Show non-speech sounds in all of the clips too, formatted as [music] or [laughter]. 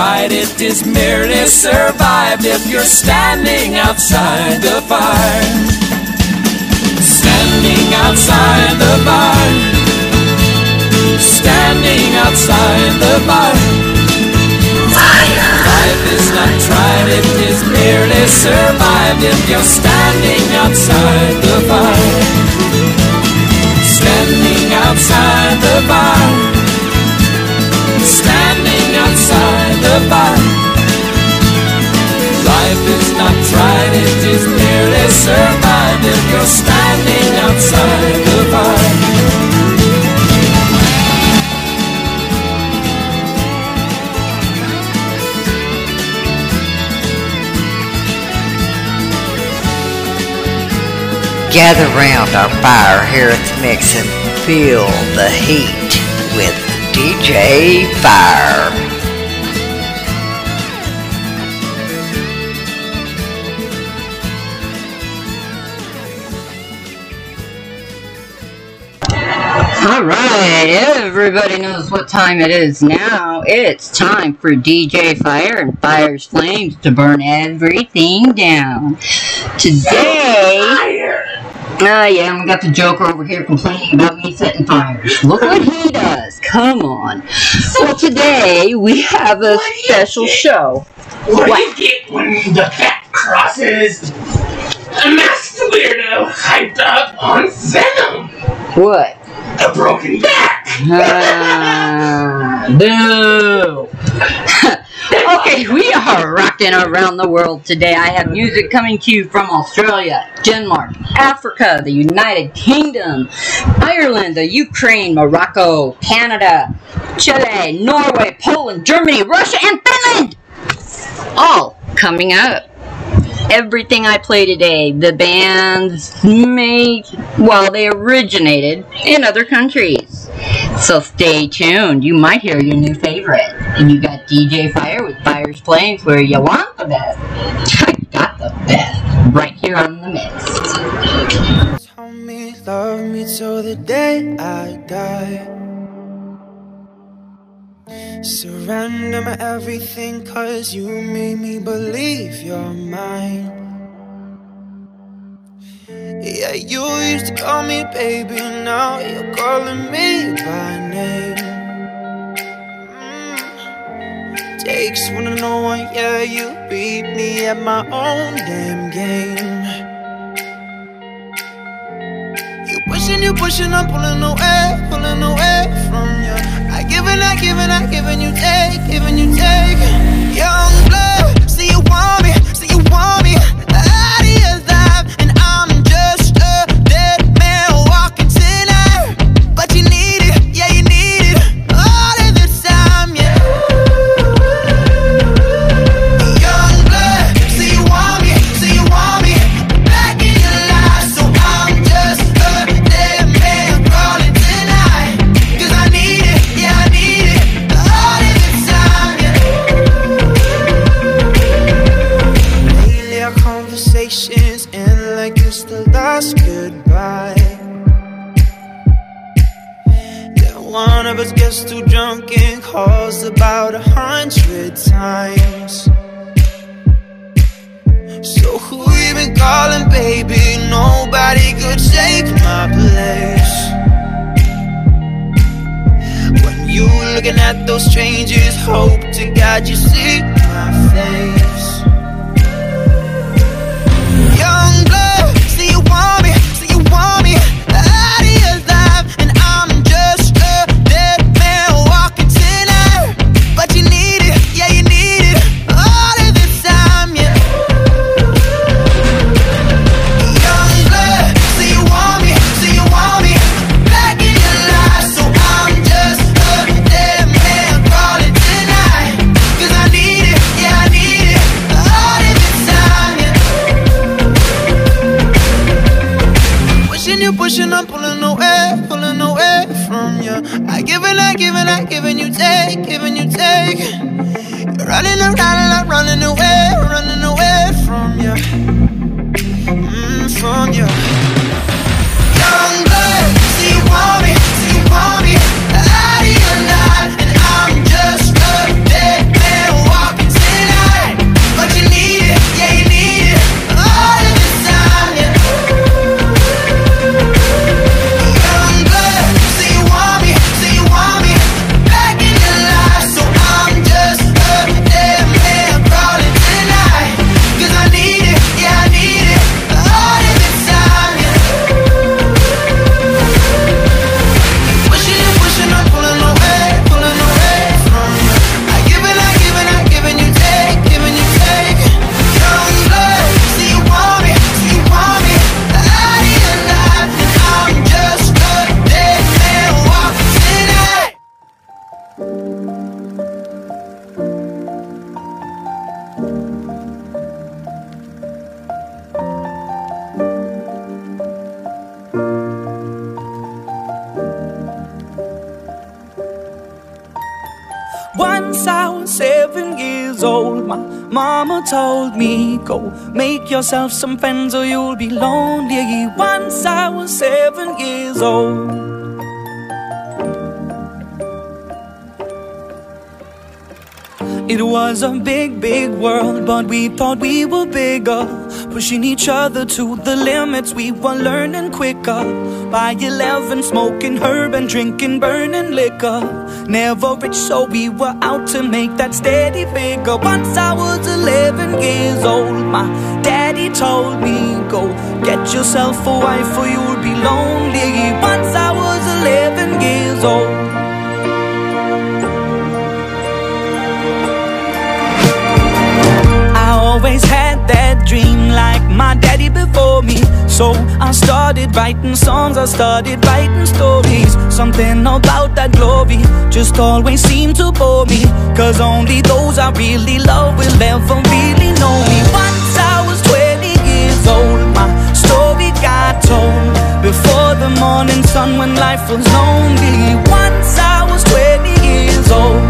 tried, it is merely survived if you're standing outside the fire. Standing outside the fire. Standing outside the fire. Life is not tried, it is merely survived if you're standing outside the fire. Standing outside the fire. Outside the. Life is not tried, it is merely survived if you're standing outside the. Gather round our fire here at the mix and feel the heat with DJ Fire. Everybody knows what time it is now. It's time for DJ Fire and Fire's Flames to burn everything down. Today, oh yeah, we got the Joker over here complaining about me setting fires. Look what he does. Come on. Well, today we have a special show. What do you get when the bat crosses a masked weirdo hyped up on Venom? What? A broken back! Ah. Boo! [laughs] okay, we are rocking around the world today. I have music coming to you from Australia, Denmark, Africa, the United Kingdom, Ireland, the Ukraine, Morocco, Canada, Chile, Norway, Poland, Germany, Russia, and Finland! All coming up everything I play today, the bands made, well, they originated in other countries. So stay tuned. You might hear your new favorite. And you got DJ Fire with Fire's Flames where you want the best. I got the best right here on the mix. Tell me, love me till the day I die. Surrender my everything, cause you made me believe you're mine. Yeah, you used to call me baby, now you're calling me by name. Mm. Takes one to know one, yeah, you beat me at my own damn game. You pushing, you pushing, I'm pulling away, pulling away from you. I give and I give and I give and you take, giving you take. Young blood, see you want me, see you want me. Gets too drunk and calls about a hundred times. So who you been calling, baby? Nobody could take my place. When you looking at those strangers, hope to God you see my face. Young blood, see you want me, see you want me out of your life, and I'm just a dead giving you take, giving you take. You're running around and I'm running away, running away from you, mm, from you. Young blood, do you want me? Go make yourself some friends or you'll be lonely. Once I was seven years old. It was a big, big world, but we thought we were bigger. Pushing each other to the limits, we were learning quicker. By 11, smoking herb and drinking burning liquor. Never rich, so we were out to make that steady figure. Once I was 11 years old, my daddy told me, Go get yourself a wife or you'll be lonely. Once I was 11 years old. Always had that dream like my daddy before me. So I started writing songs, I started writing stories. Something about that glory just always seemed to bore me. Cause only those I really love will ever really know me. Once I was 20 years old, my story got told. Before the morning sun when life was lonely. Once I was 20 years old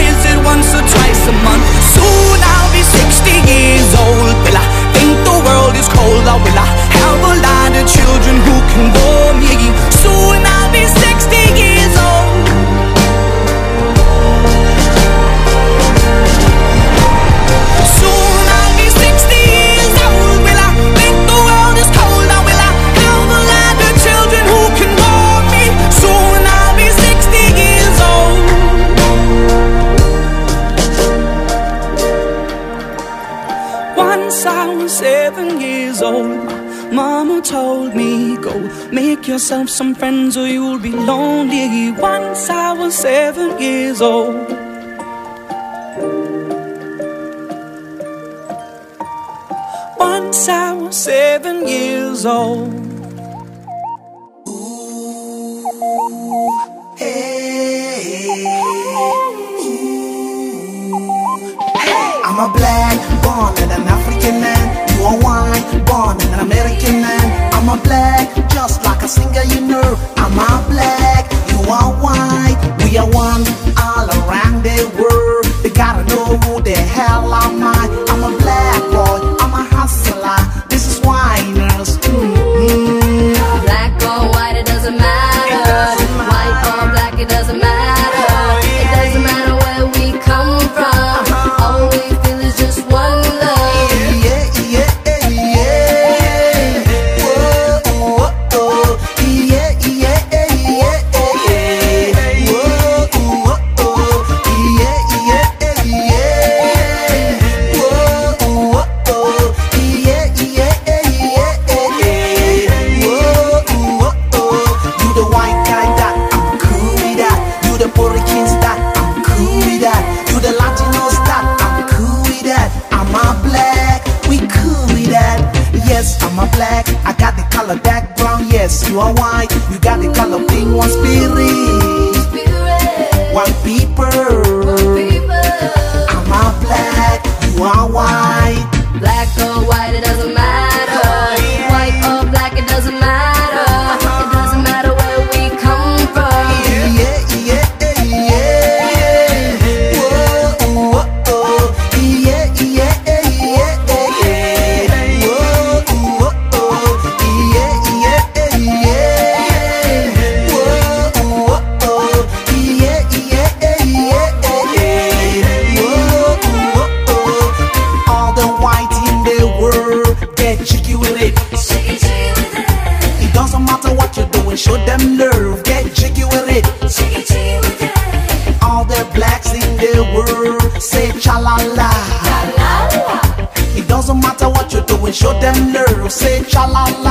once or twice a month. Soon I'll be 60 years old. Will I think the world is cold oh, or will I have a lot of children who can bore me? Soon I'll be make yourself some friends or you'll be lonely. Once I was seven years old. Once I was seven years old. I'm a black born in an African man. Are white born an American man. I'm a black, just like a singer you know. I'm a black, you are white. We are one all around the world. They gotta know who the hell I'm. You are white, you got the color pink. One spirit, Spirit, one people. people. I'm a black, you are white. Black or white, it doesn't Show them nerve, say cha la la.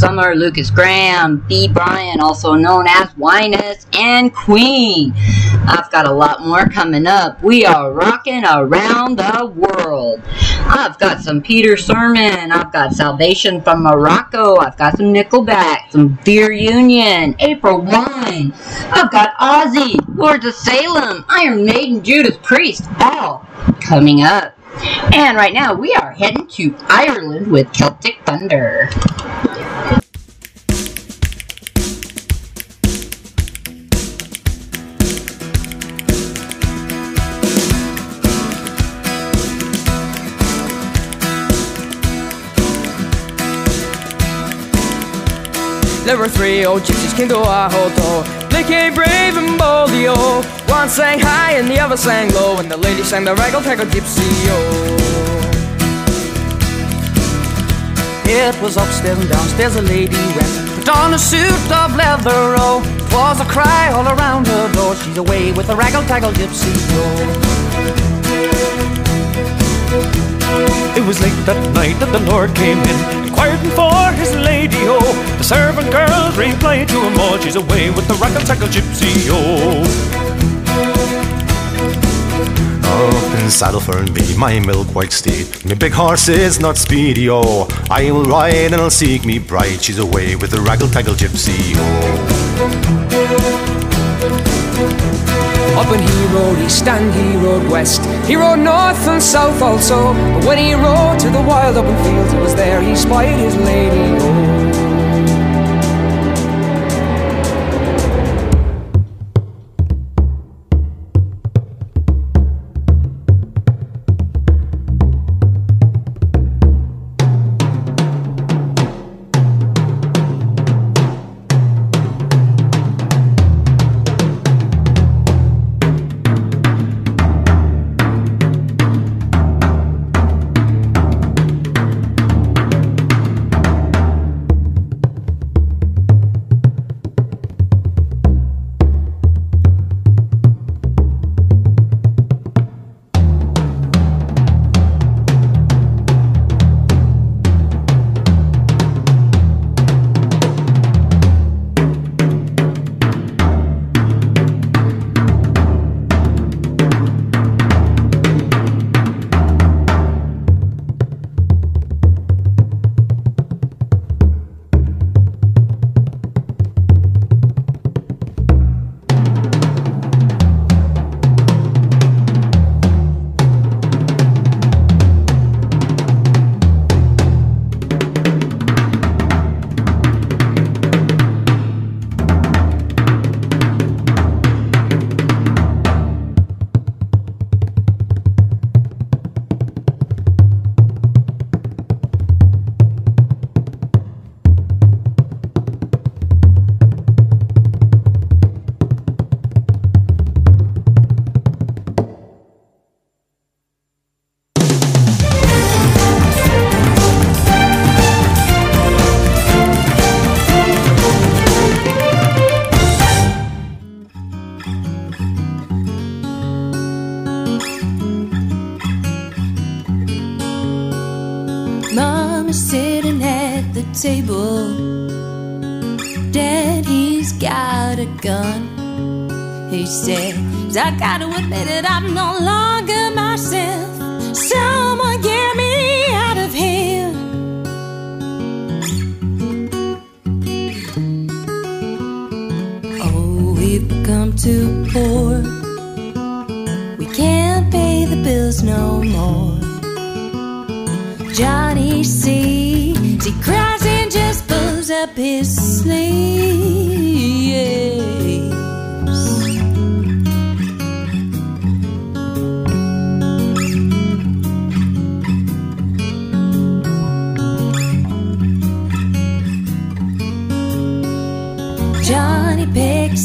Summer, Lukas Graham, B. Bryan, also known as Winus, and Queen. I've got a lot more coming up. We are rocking around the world. I've got some Peter Sermon, I've got Salvation from Morocco, I've got some Nickelback, some Beer Union, April Wine, I've got Ozzy, Lords of Salem, Iron Maiden, Judas Priest, all coming up. And right now we are heading to Ireland with Celtic Thunder. There were three old gypsies came to our hotel. They came brave and bold, yo. One sang high and the other sang low, and the lady sang the raggle taggle gypsy, yo. It was upstairs and downstairs a lady went Put on a suit of leather, oh was a cry all around her door She's away with the raggle taggle gypsy, yo It was late that night that the Lord came in, inquiring for his lady, oh. The servant girls replied to him all, she's away with the raggle tackle gypsy, oh. Up in saddle for me, my milk white steed. My big horse is not speedy, oh. I will ride and I'll seek me bride. She's away with the raggle taggle gypsy, oh. Up and he rode east and he rode west. He rode north and south also. But when he rode to the wild open fields It was there he spied his lady, oh I gotta admit it, I'm no longer myself. Someone get me out of here. Oh, we've become too poor. We can't pay the bills no more. Johnny sees, he cries and just pulls up his sleeves.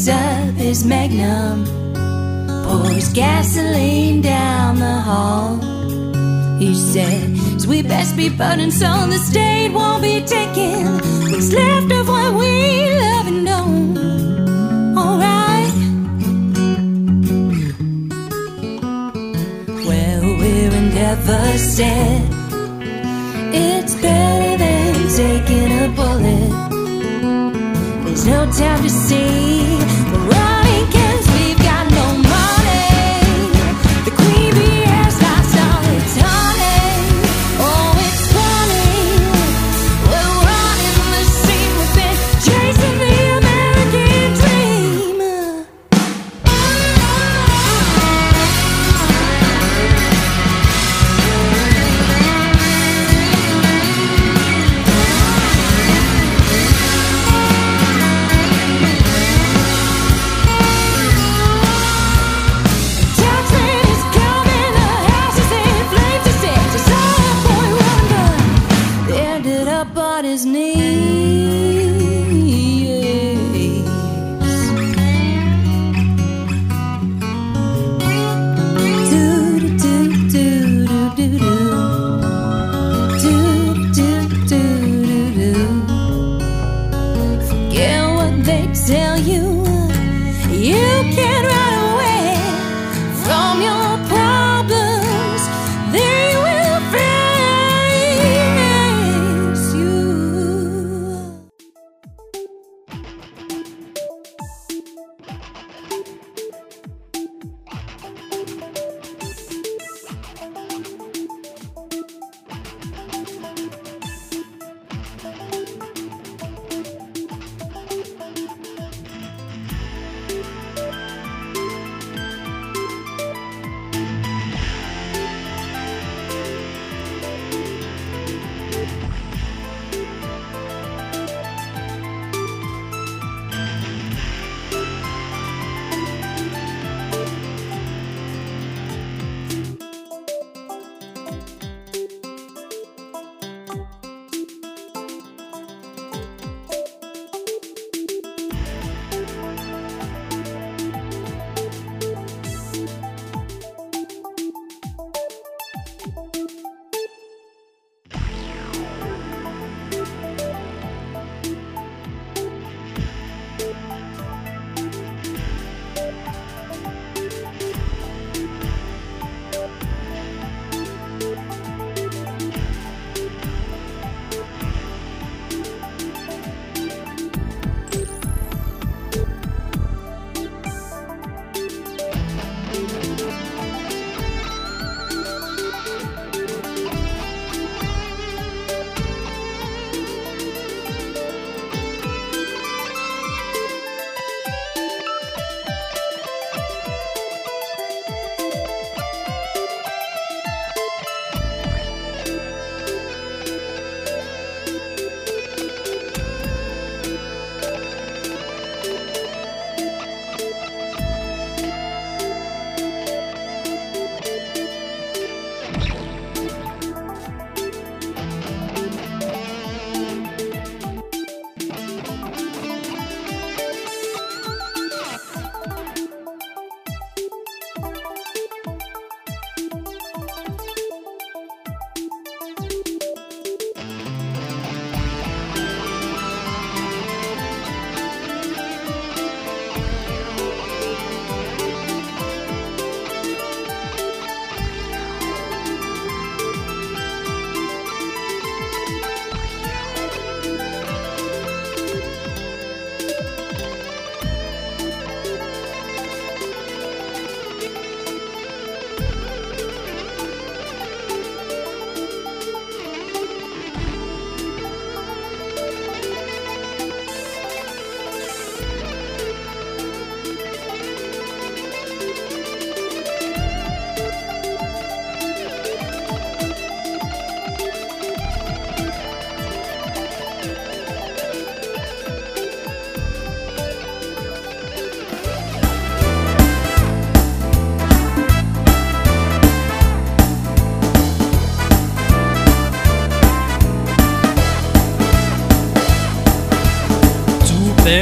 Up his magnum, pours gasoline down the hall. He says, We best be burning so the state won't be taking what's left of what we love and know. Alright. Well, we're endeavor said it's better than taking a bullet. No time to see.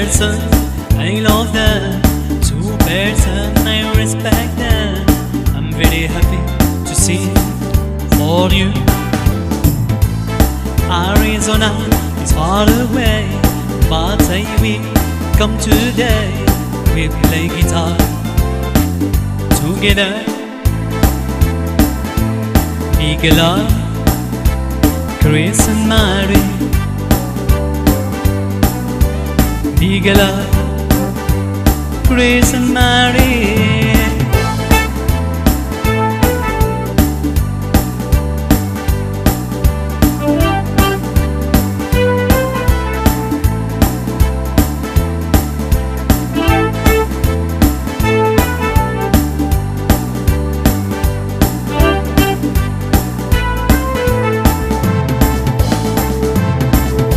Person, I love them. Two person, I respect them. I'm very happy to see for you. Arizona is far away, but I will come today. We play guitar together. Big love, Chris and Mary. Love, Chris and Mary.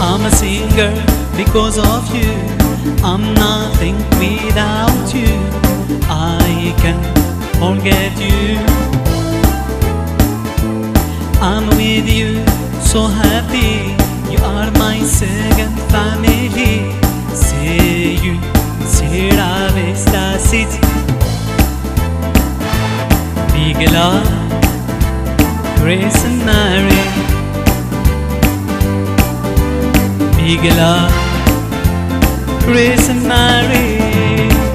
I'm a singer because of you. I'm nothing without you. I can't forget you. I'm with you, so happy. You are my second family. See you, see Sierra Vista City. Big love, Grace and Mary. Big love, Grace and Mary.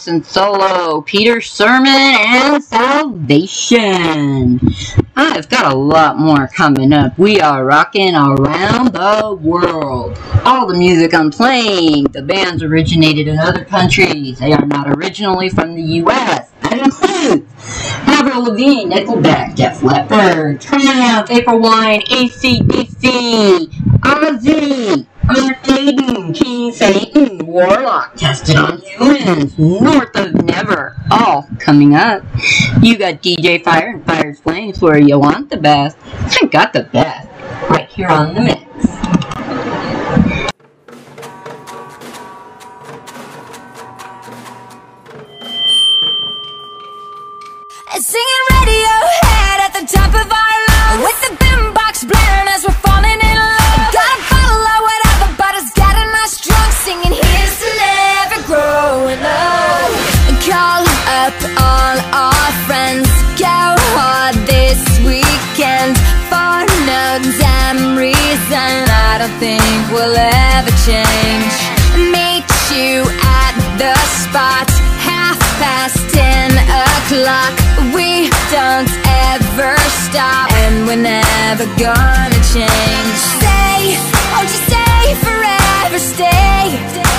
Allison Solo, Peter Sermon, and Salvation. I've got a lot more coming up. We are rocking around the world. All the music I'm playing, the bands originated in other countries. They are not originally from the US. That includes Avril Lavigne, Nickelback, Def Leppard, Triumph, April Wine, ACDC, Ozzy, Iron Maiden, King Satan, Warlock, Tested on Humans, North of Never, all coming up. You got DJ Fire and Fire's Flames where you want the best. I got the best right here on the mix. Singing Radiohead at the top of our lungs With the boombox blaring as we're falling in love think will ever change. Meet you at the spot Half past ten o'clock. We don't ever stop And we're never gonna change. Stay, oh just stay forever, stay.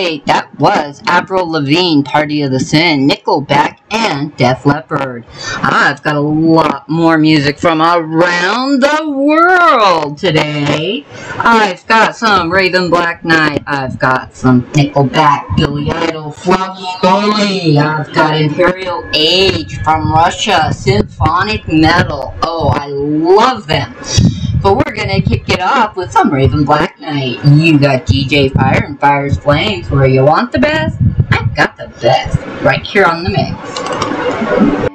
That was Avril Lavigne, Party of the Sin, Nickelback, and Def Leppard. I've got a lot more music from around the world today. I've got some Raven Black Night. I've got some Nickelback, Billy Idol, Flogging Molly. I've got Imperial Age from Russia, Symphonic Metal. Oh, I love them. But we're gonna kick it off with some Raven Black Night. You got DJ Fire and Fire's Flames where you want the best. I've got the best right here on the mix.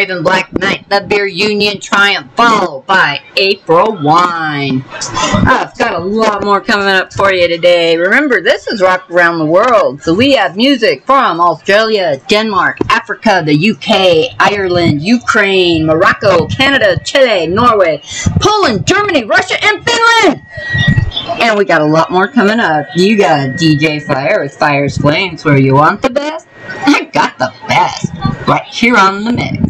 Raven Black Night, the Beer Union Triumph, followed by April Wine. I've got a lot more coming up for you today. Remember, this is Rock Around the World, so we have music from Australia, Denmark, Africa, the UK, Ireland, Ukraine, Morocco, Canada, Chile, Norway, Poland, Germany, Russia, and Finland! And we got a lot more coming up. You got DJ Fire with Fire's Flames where you want the best. I got the best right here on the mix.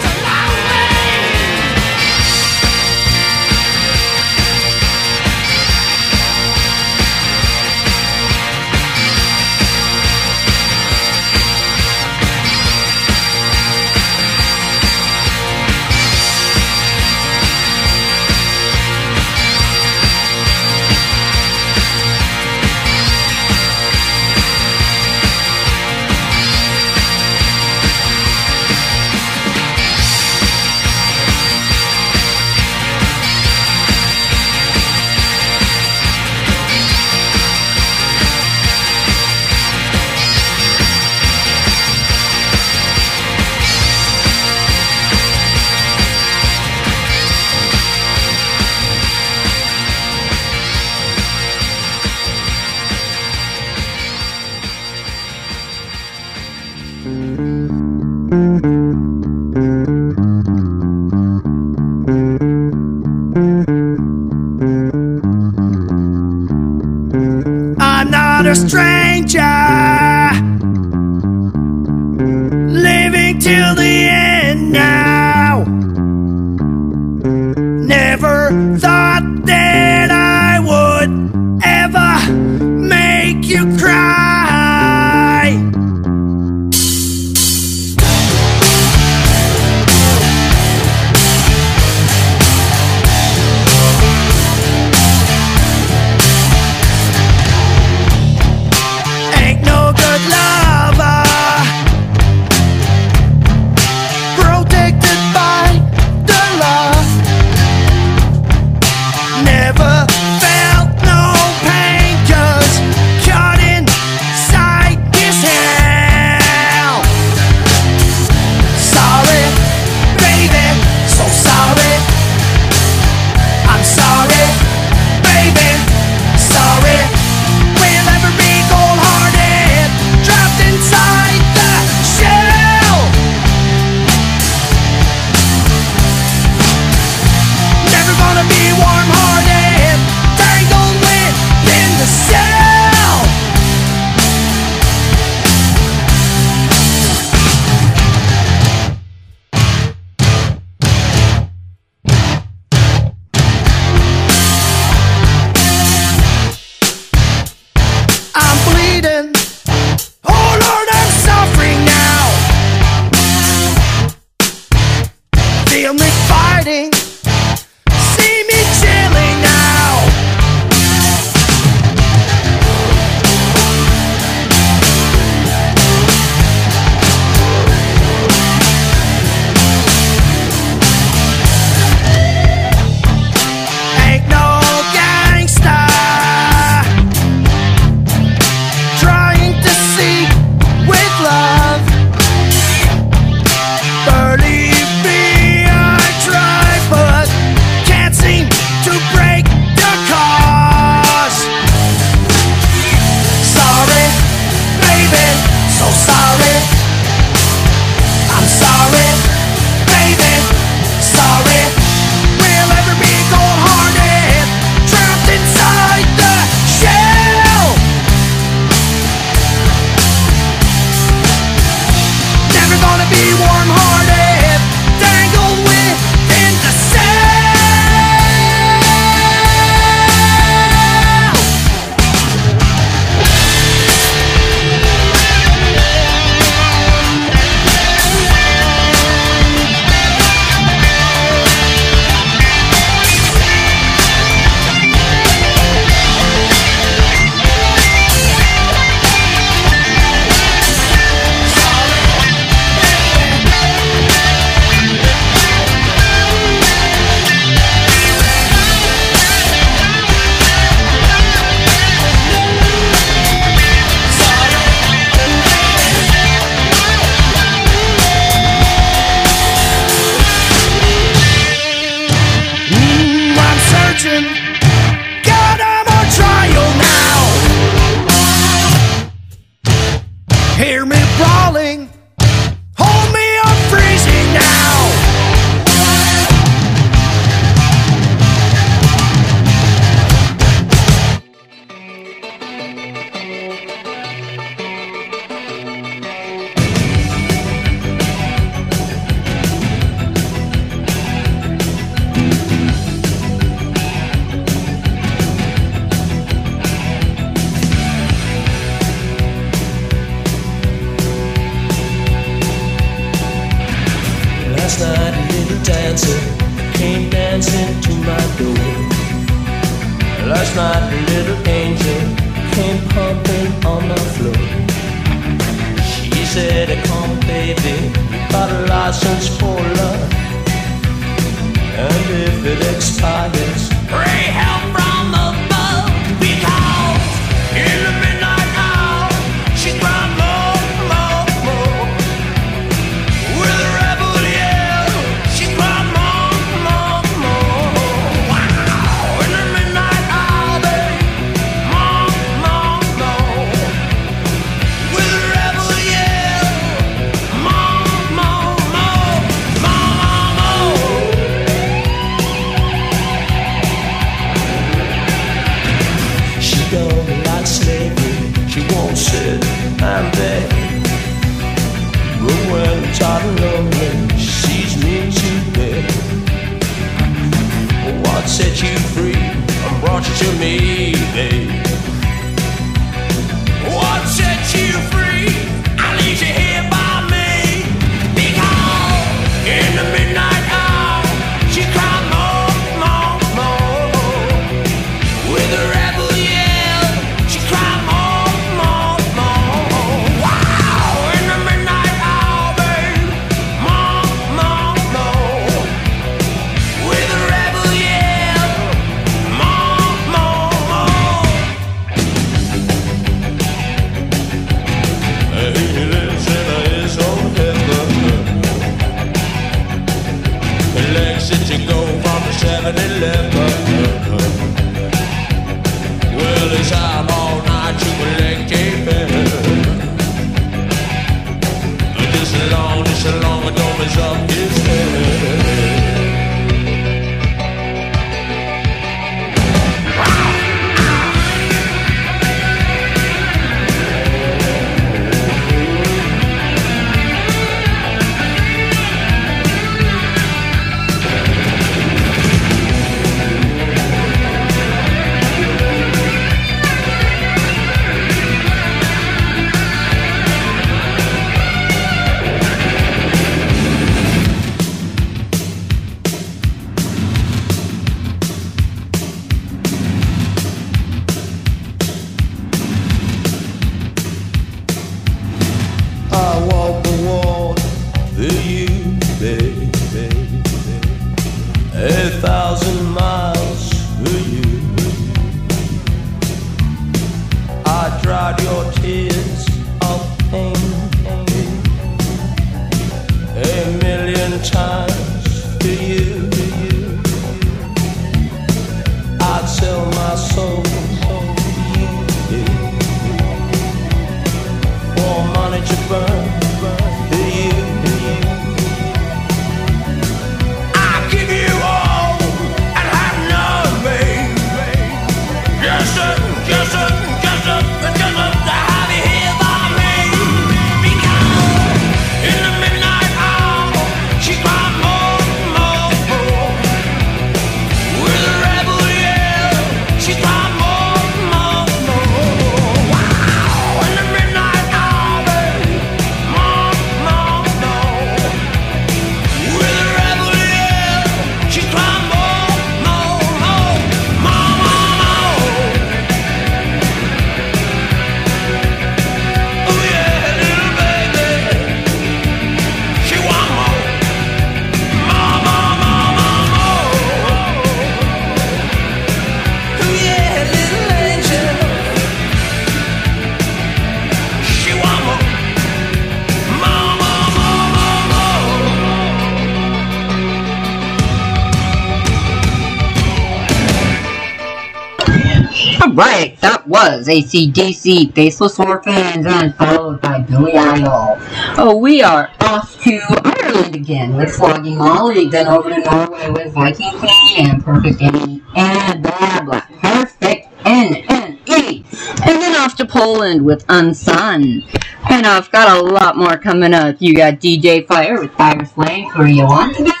was ACDC, Faceless Orphans, and followed by Billy Idol. Oh, we are off to Ireland again with Flogging Molly, then over to Norway with Viking Queen and Perfect Amy, and blah blah, Perfect N N E. And then off to Poland with Unsun. And I've got a lot more coming up. You got DJ Fire with Fire Who where you want to?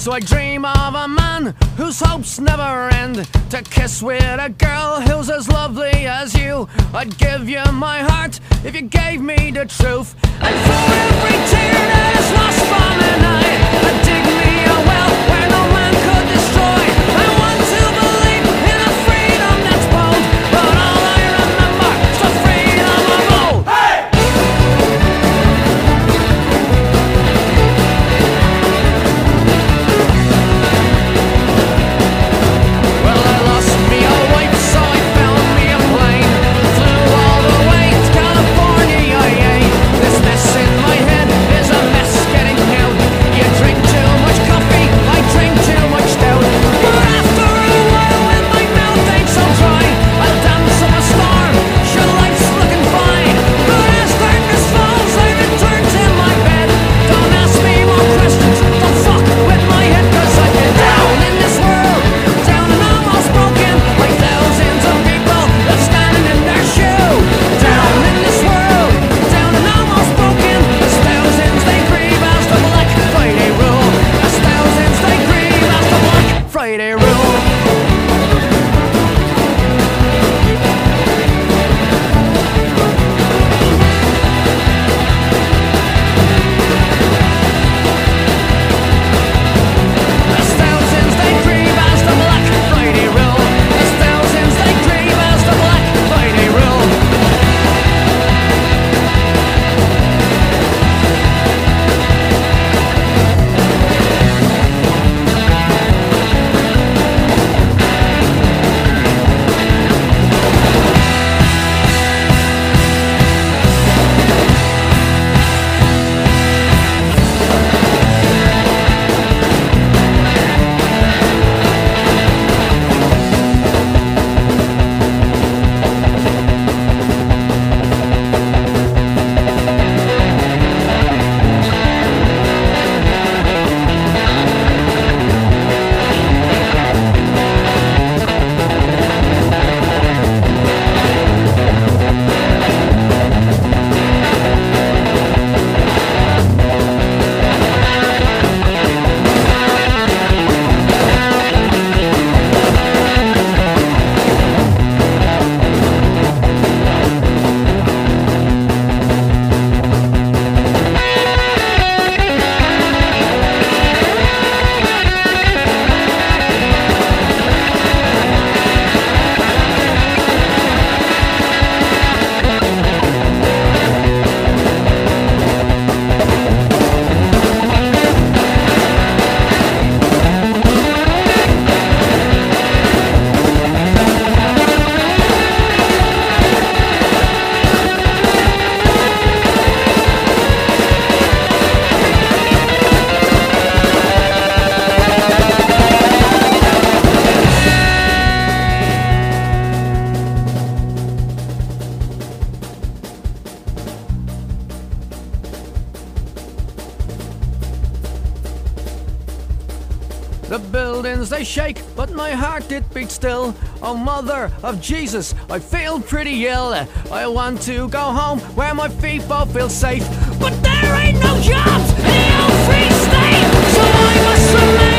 So I dream of a man whose hopes never end to kiss with. of Jesus. I feel pretty ill. I want to go home where my people feel safe. But there ain't no jobs in our free state, so I must remain.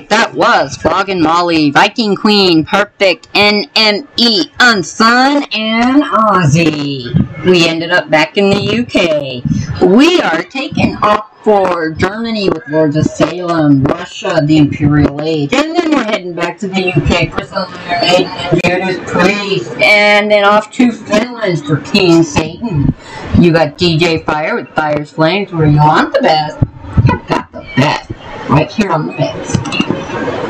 That was Flogging Molly, Viking Queen, Perfect, NME, Unsun, and Ozzy. We ended up back in the UK. We are taking off for Germany with Lords of Salem, Russia, the Imperial Age, and then we're heading back to the UK for some and Judas Priest, and then off to Finland for King Satan. You got DJ Fire with Fire's Flames, where you want the best. You've got the best. Right here on the mix.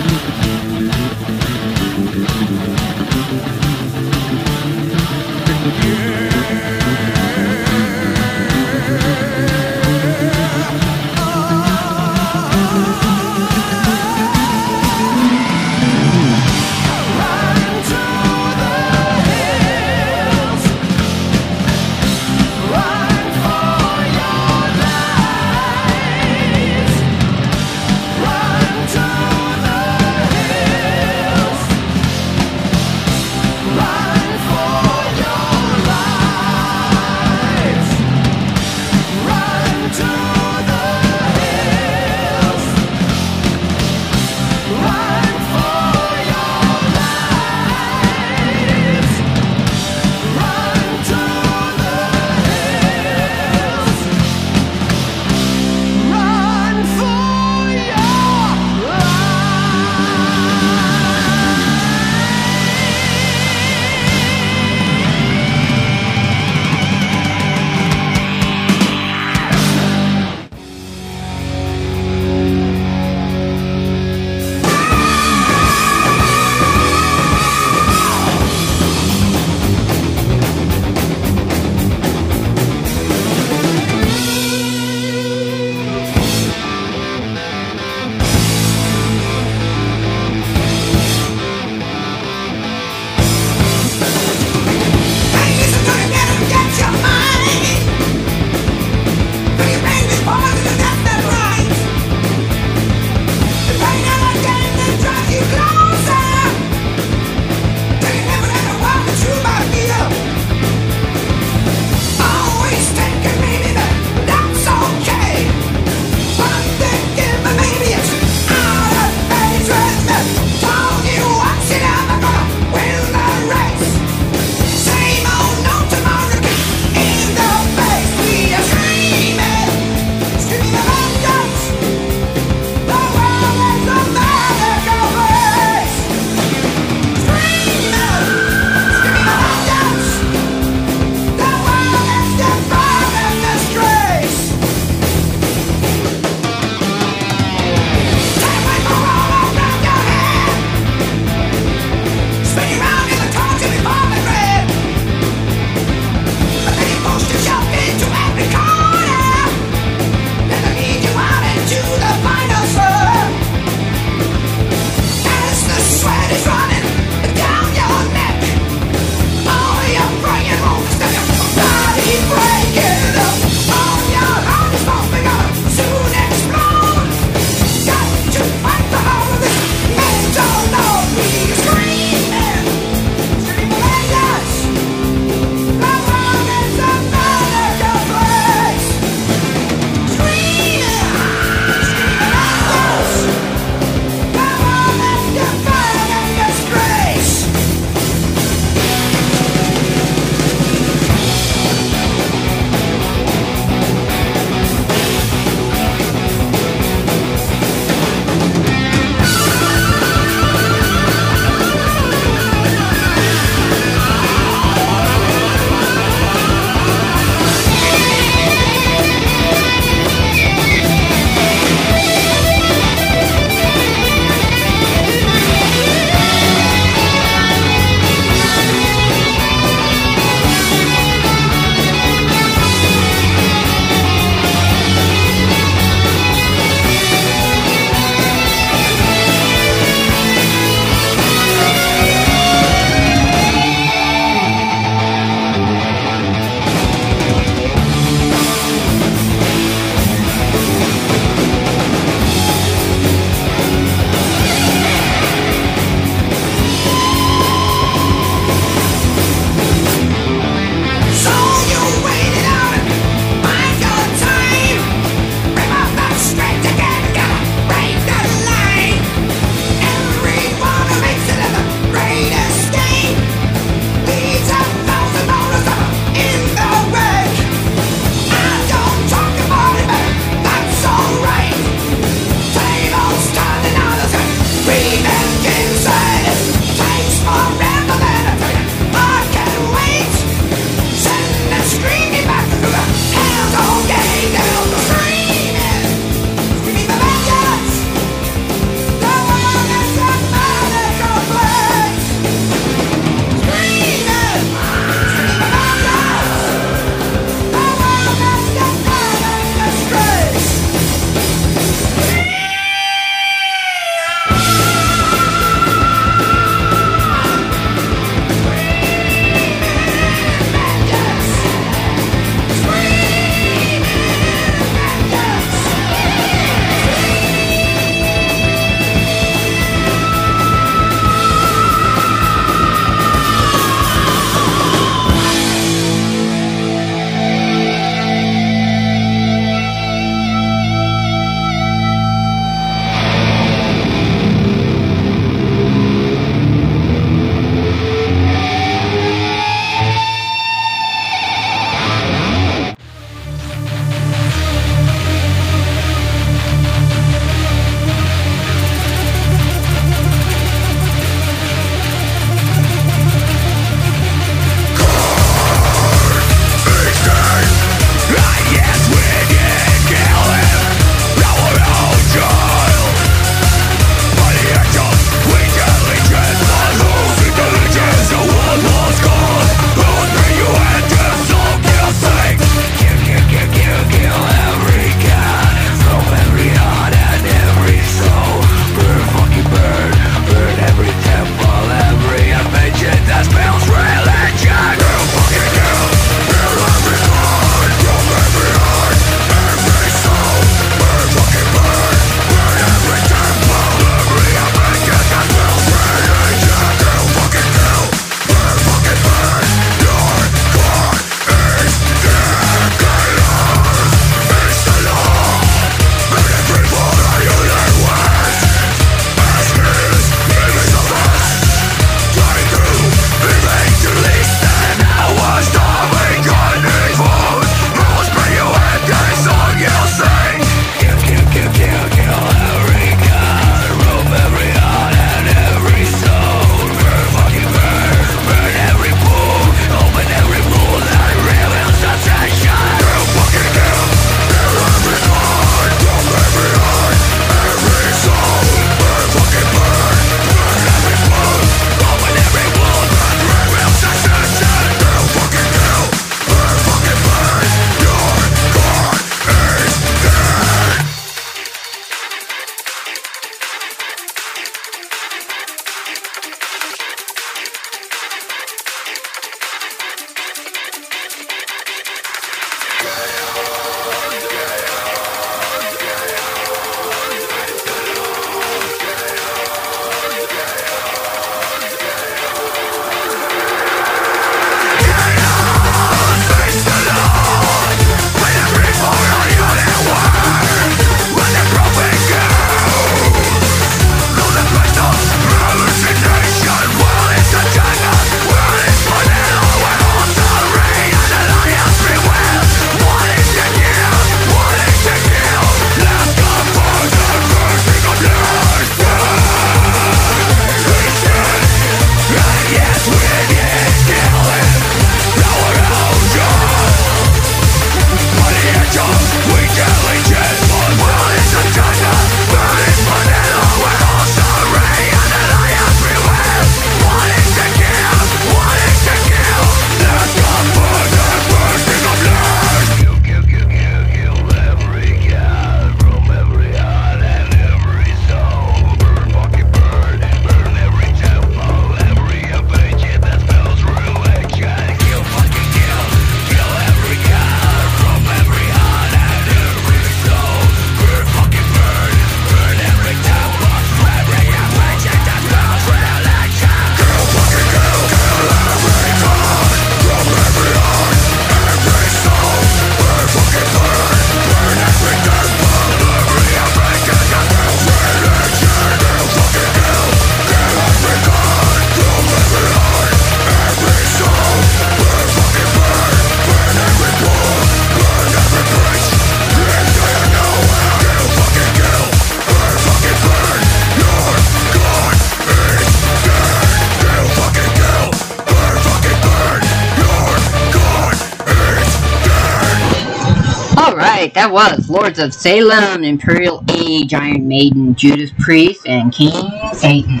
Lords of Salem, Imperial Age, Iron Maiden, Judas Priest, and King Satan.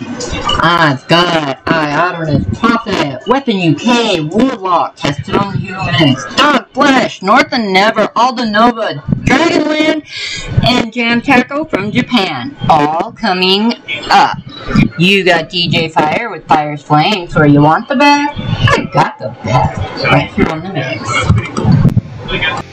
I've got Iodorus, Prophet, Weapon UK, Warlock, Testosterone Humanist, Dark Flesh, North and Never, Aldenova, Dragonland, and Jam Taco from Japan. All coming up. You got DJ Fire with Fire's Flames, where you want the best. I got the best. Right here on the mix.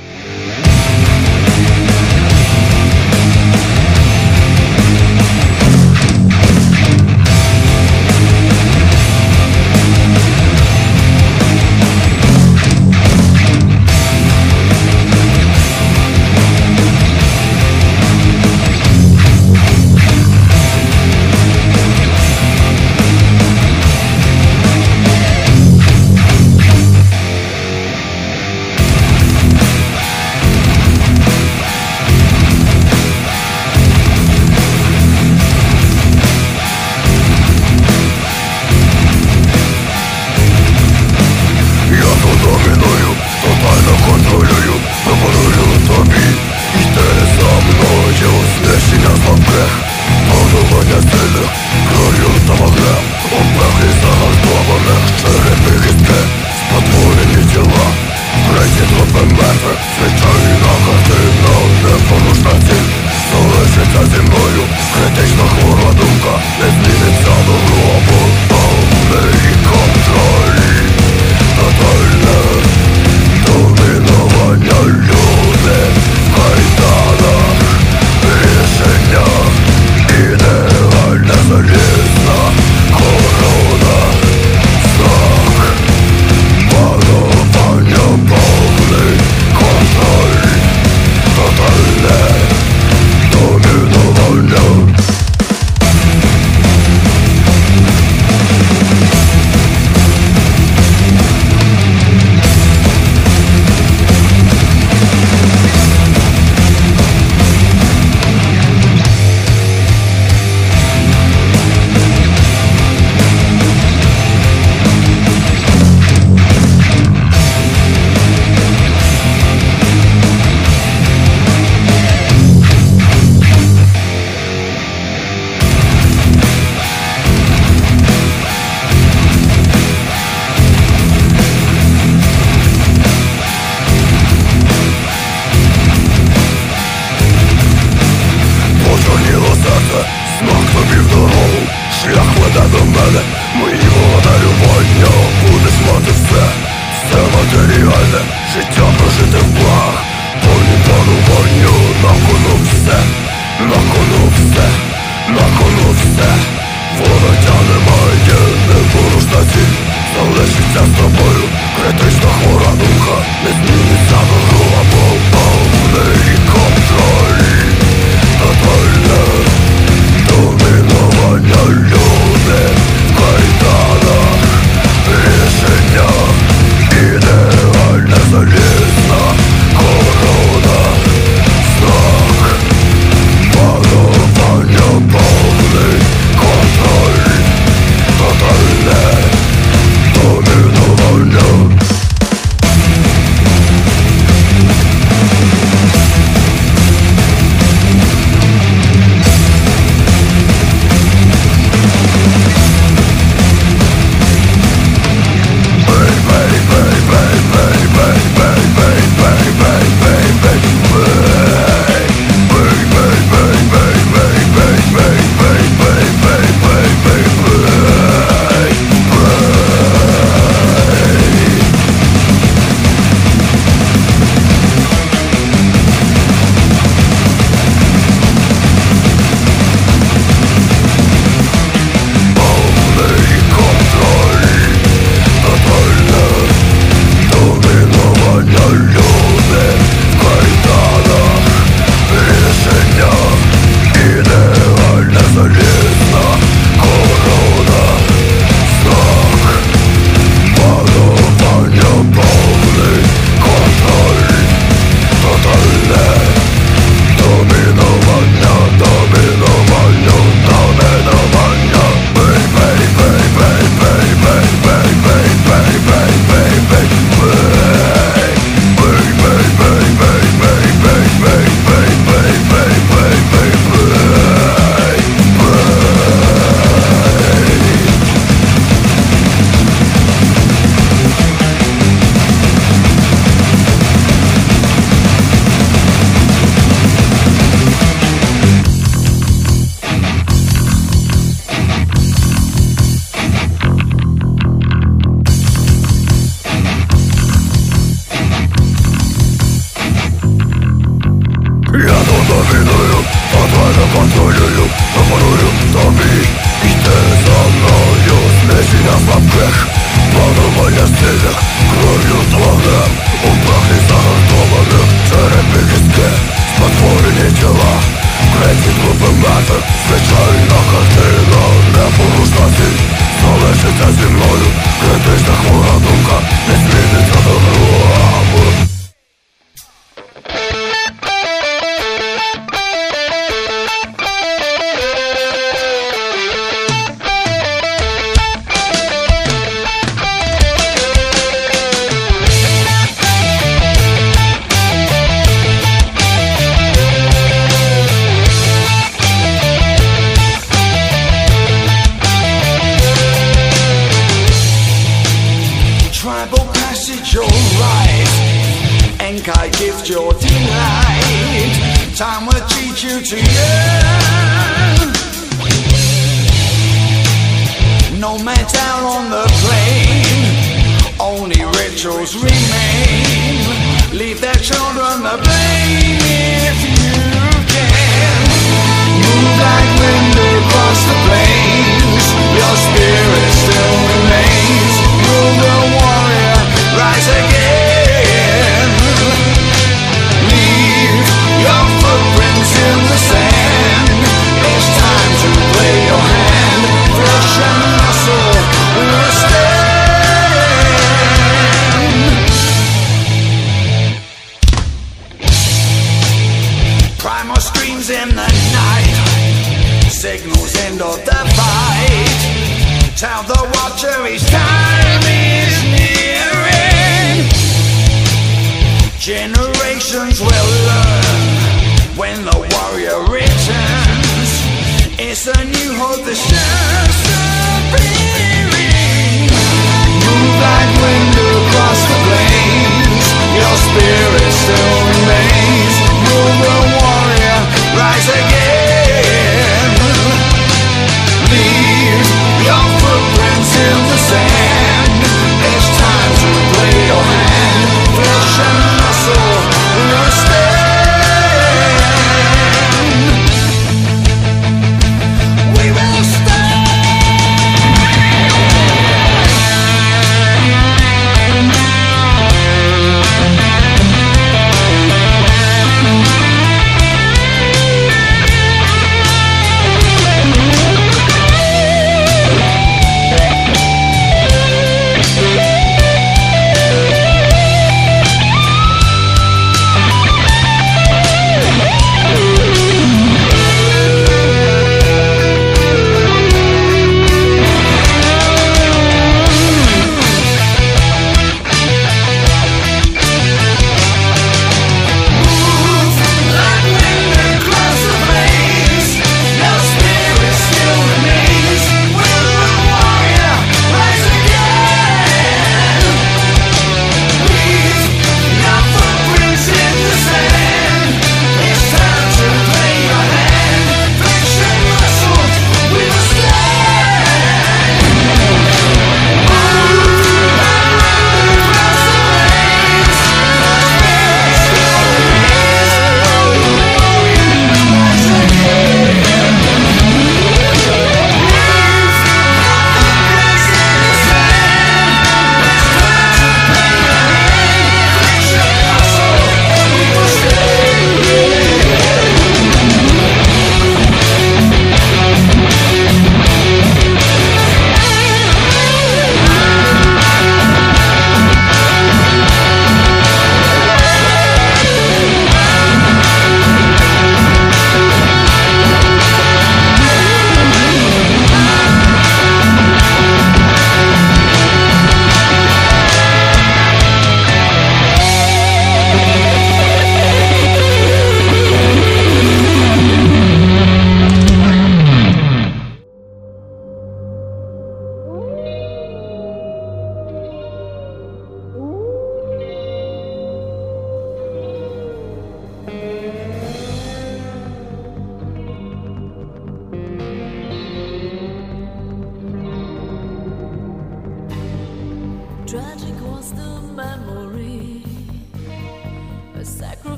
Кров'ю кров'ю у пахлі загартованих черепи кістки, спотворені тіла, креті групи метр, звичайна картина, непорушна сіль, залишиться зі мною, критична хвора думка, не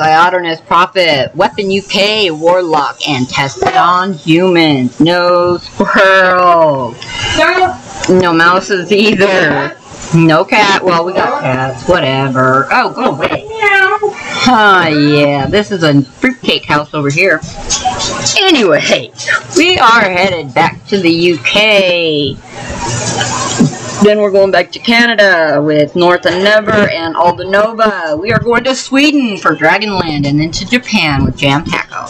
was Prophet, Weapon UK, Warlock, and Tested on Humans. No squirrels. No mouses either. No cat. Well, we got cats. Whatever. Oh, go away. Ah, yeah. This is a fruitcake house over here. Anyway, we are headed back to the UK. Then we're going back to Canada with North and Never and Aldenova. We are going to Sweden for Dragonland and then to Japan with Jam Taco.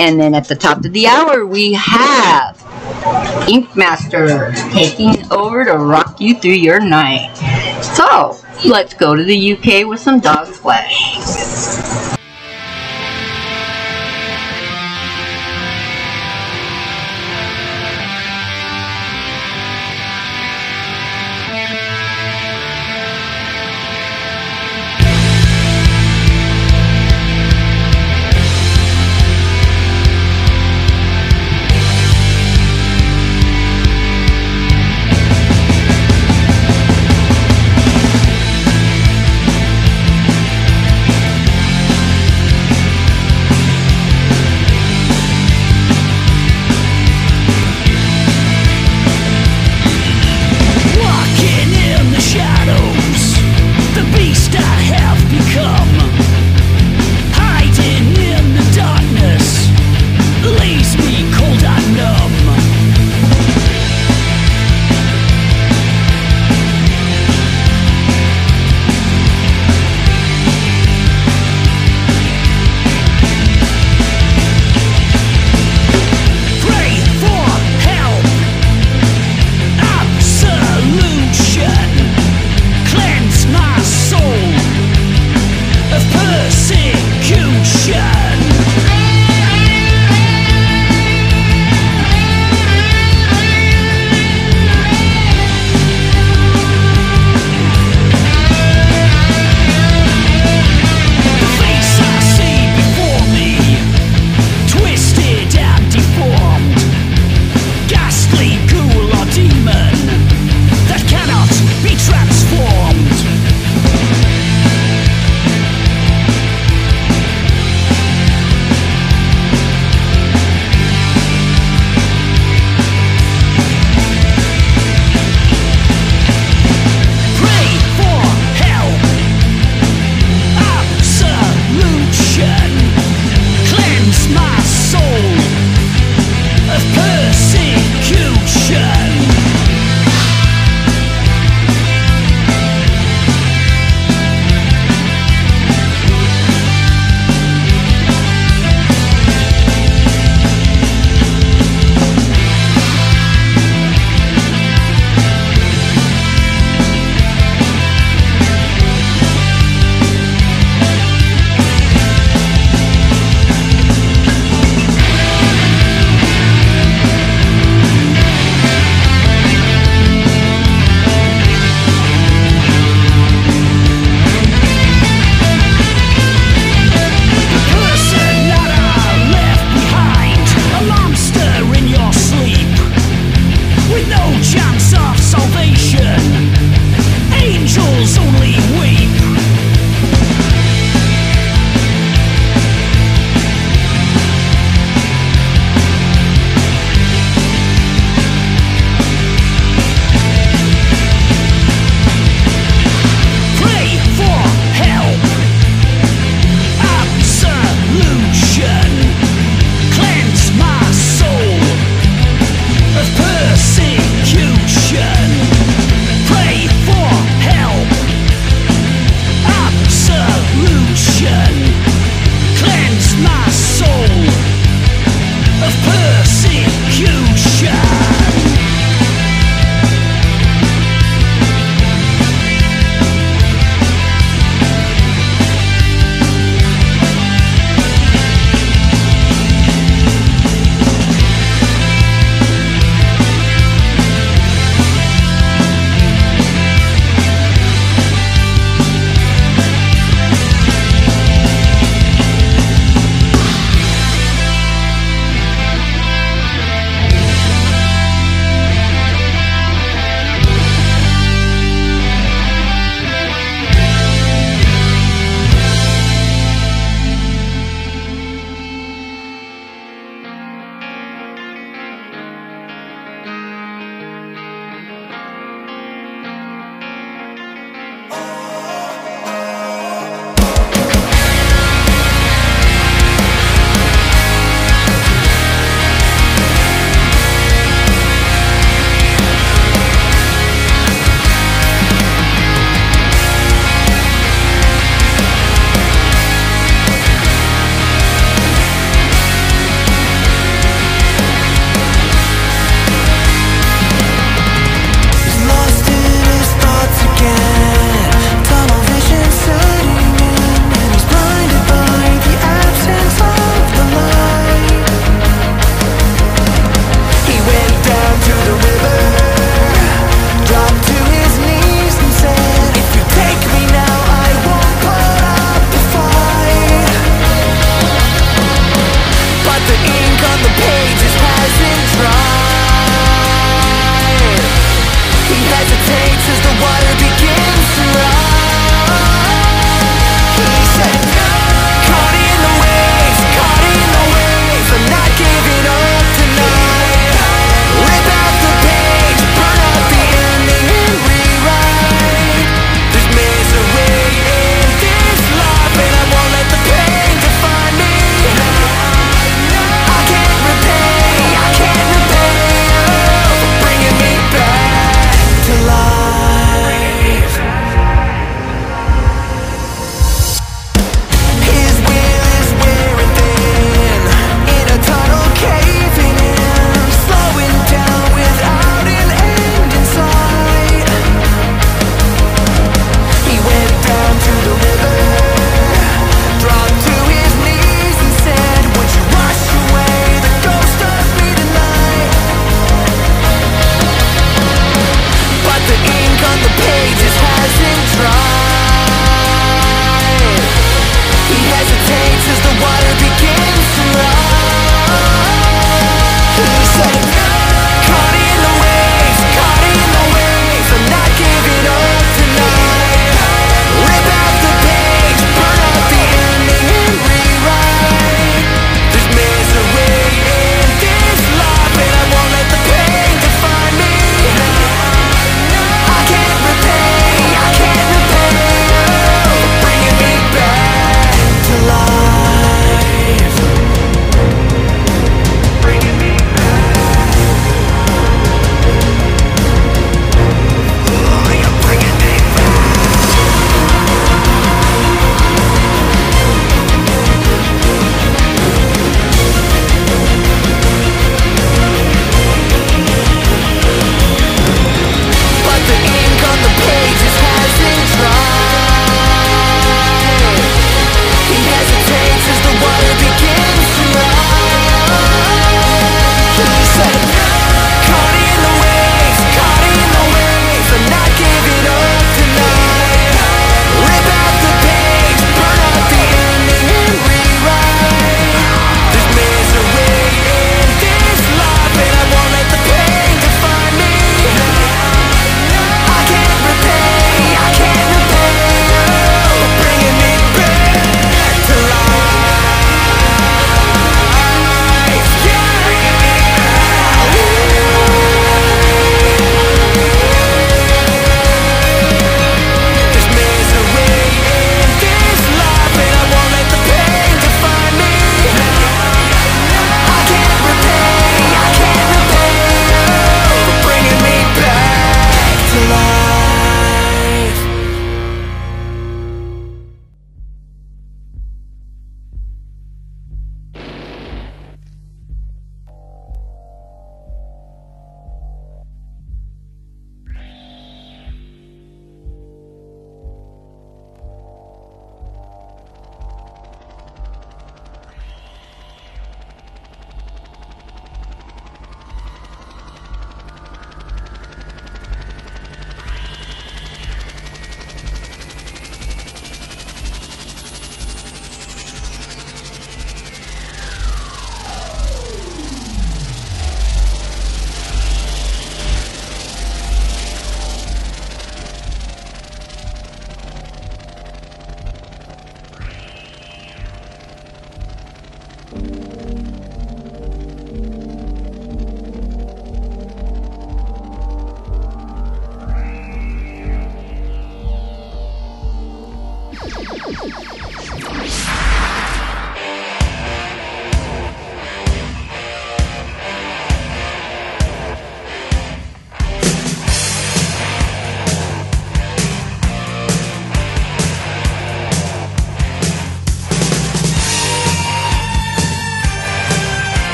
And then at the top of the hour, we have Ink Master taking over to rock you through your night. So, let's go to the UK with some dog flesh.